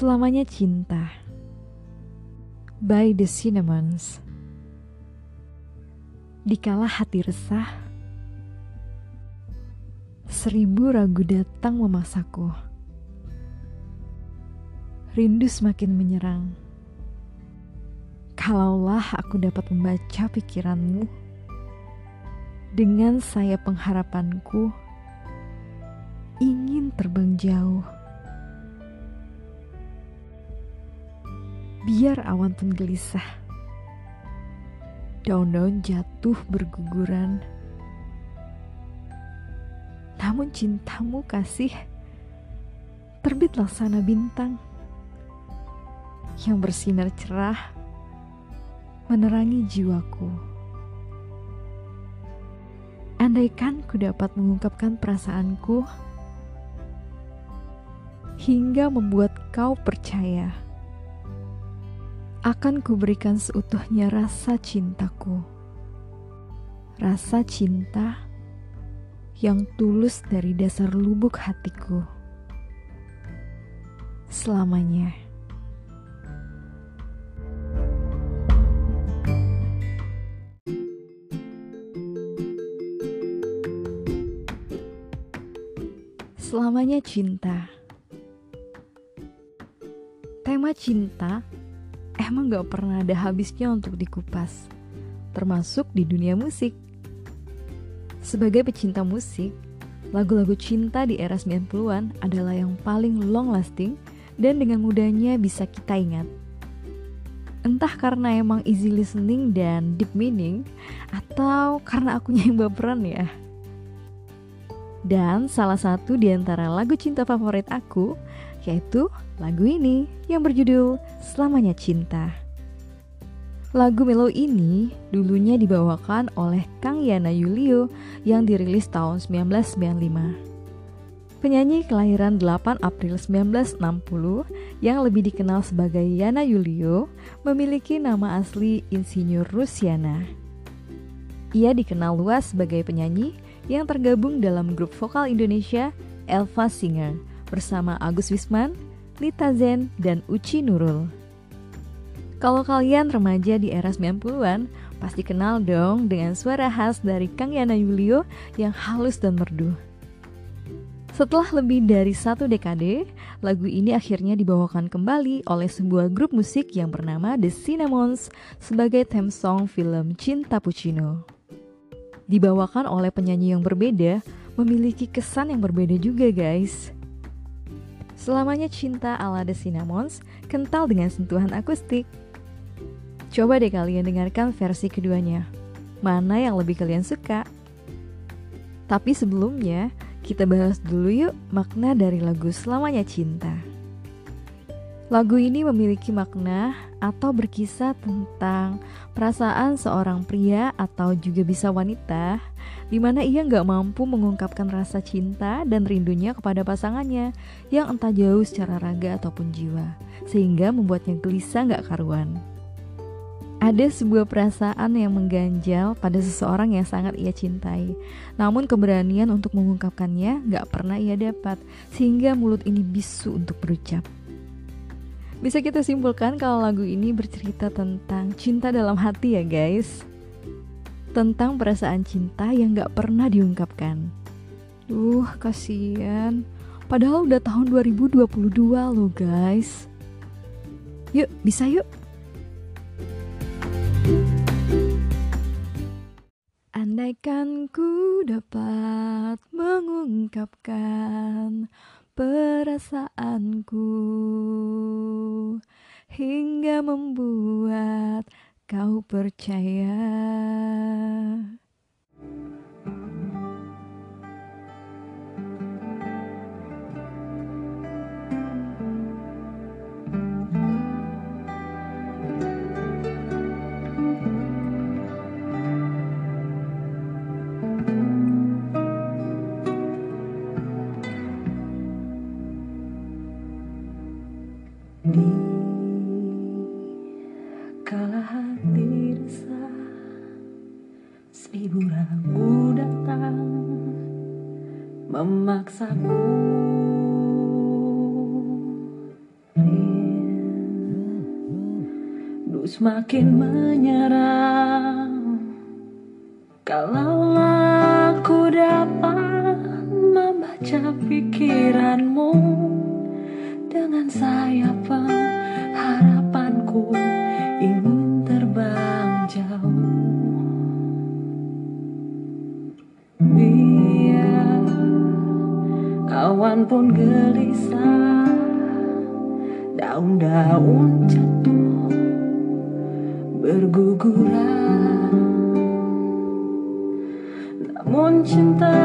Selamanya Cinta. By The Cinnamons. Dikala hati resah Seribu ragu datang memaksaku. Rindu semakin menyerang. Kalaulah aku dapat membaca pikiranmu Dengan saya pengharapanku Ingin terbang jauh Biar awan pun gelisah. Daun-daun jatuh berguguran. Namun cintamu kasih terbit laksana bintang yang bersinar cerah menerangi jiwaku. Andaikan ku dapat mengungkapkan perasaanku hingga membuat kau percaya akan kuberikan seutuhnya rasa cintaku. Rasa cinta yang tulus dari dasar lubuk hatiku. Selamanya. Selamanya cinta. Tema cinta emang gak pernah ada habisnya untuk dikupas, termasuk di dunia musik. Sebagai pecinta musik, lagu-lagu cinta di era 90-an adalah yang paling long lasting dan dengan mudahnya bisa kita ingat. Entah karena emang easy listening dan deep meaning, atau karena akunya yang baperan ya. Dan salah satu di antara lagu cinta favorit aku yaitu lagu ini yang berjudul Selamanya Cinta. Lagu Melo ini dulunya dibawakan oleh Kang Yana Yulio yang dirilis tahun 1995. Penyanyi kelahiran 8 April 1960 yang lebih dikenal sebagai Yana Yulio memiliki nama asli Insinyur Rusiana. Ia dikenal luas sebagai penyanyi yang tergabung dalam grup vokal Indonesia Elva Singer bersama Agus Wisman, Lita Zen, dan Uci Nurul. Kalau kalian remaja di era 90-an, pasti kenal dong dengan suara khas dari Kang Yana Yulio yang halus dan merdu. Setelah lebih dari satu dekade, lagu ini akhirnya dibawakan kembali oleh sebuah grup musik yang bernama The Cinnamons sebagai theme song film Cinta Puccino. Dibawakan oleh penyanyi yang berbeda, memiliki kesan yang berbeda juga guys. Selamanya cinta ala The Cinnamons kental dengan sentuhan akustik. Coba deh kalian dengarkan versi keduanya. Mana yang lebih kalian suka? Tapi sebelumnya, kita bahas dulu yuk makna dari lagu Selamanya Cinta. Lagu ini memiliki makna atau berkisah tentang perasaan seorang pria atau juga bisa wanita di mana ia nggak mampu mengungkapkan rasa cinta dan rindunya kepada pasangannya yang entah jauh secara raga ataupun jiwa sehingga membuatnya gelisah nggak karuan. Ada sebuah perasaan yang mengganjal pada seseorang yang sangat ia cintai Namun keberanian untuk mengungkapkannya gak pernah ia dapat Sehingga mulut ini bisu untuk berucap bisa kita simpulkan kalau lagu ini bercerita tentang cinta dalam hati ya guys? Tentang perasaan cinta yang gak pernah diungkapkan. Duh kasihan. Padahal udah tahun 2022 loh guys. Yuk bisa yuk. Andaikan ku dapat mengungkapkan perasaanku hingga membuat kau percaya. Di kala hati resah Seribu ragu datang Memaksaku. Rindu semakin menyerang Kalau saya pengharapanku ingin terbang jauh. Biar awan pun gelisah daun-daun jatuh berguguran. Namun cinta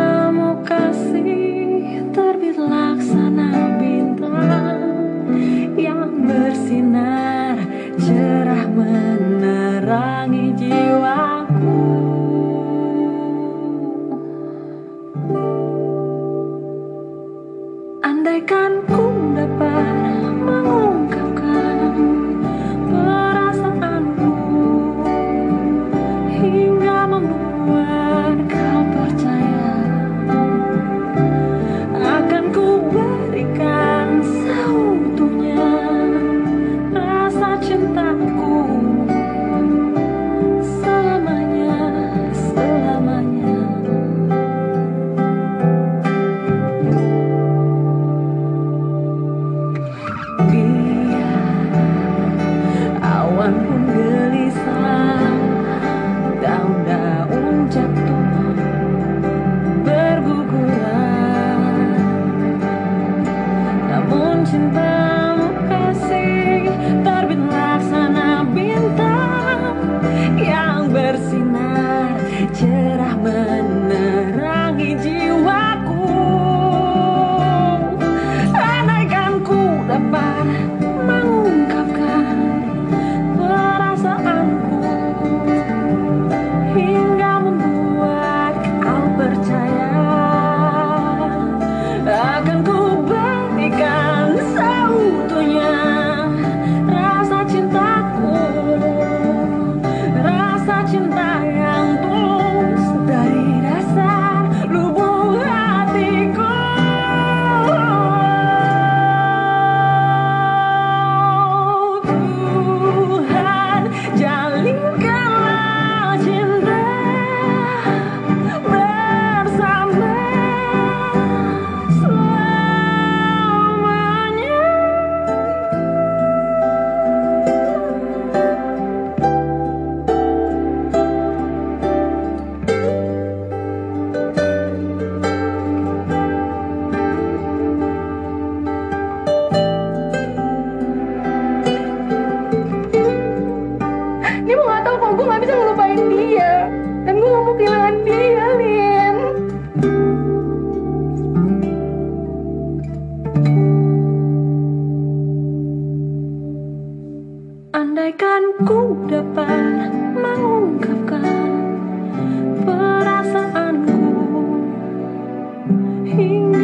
berikan and burn. You.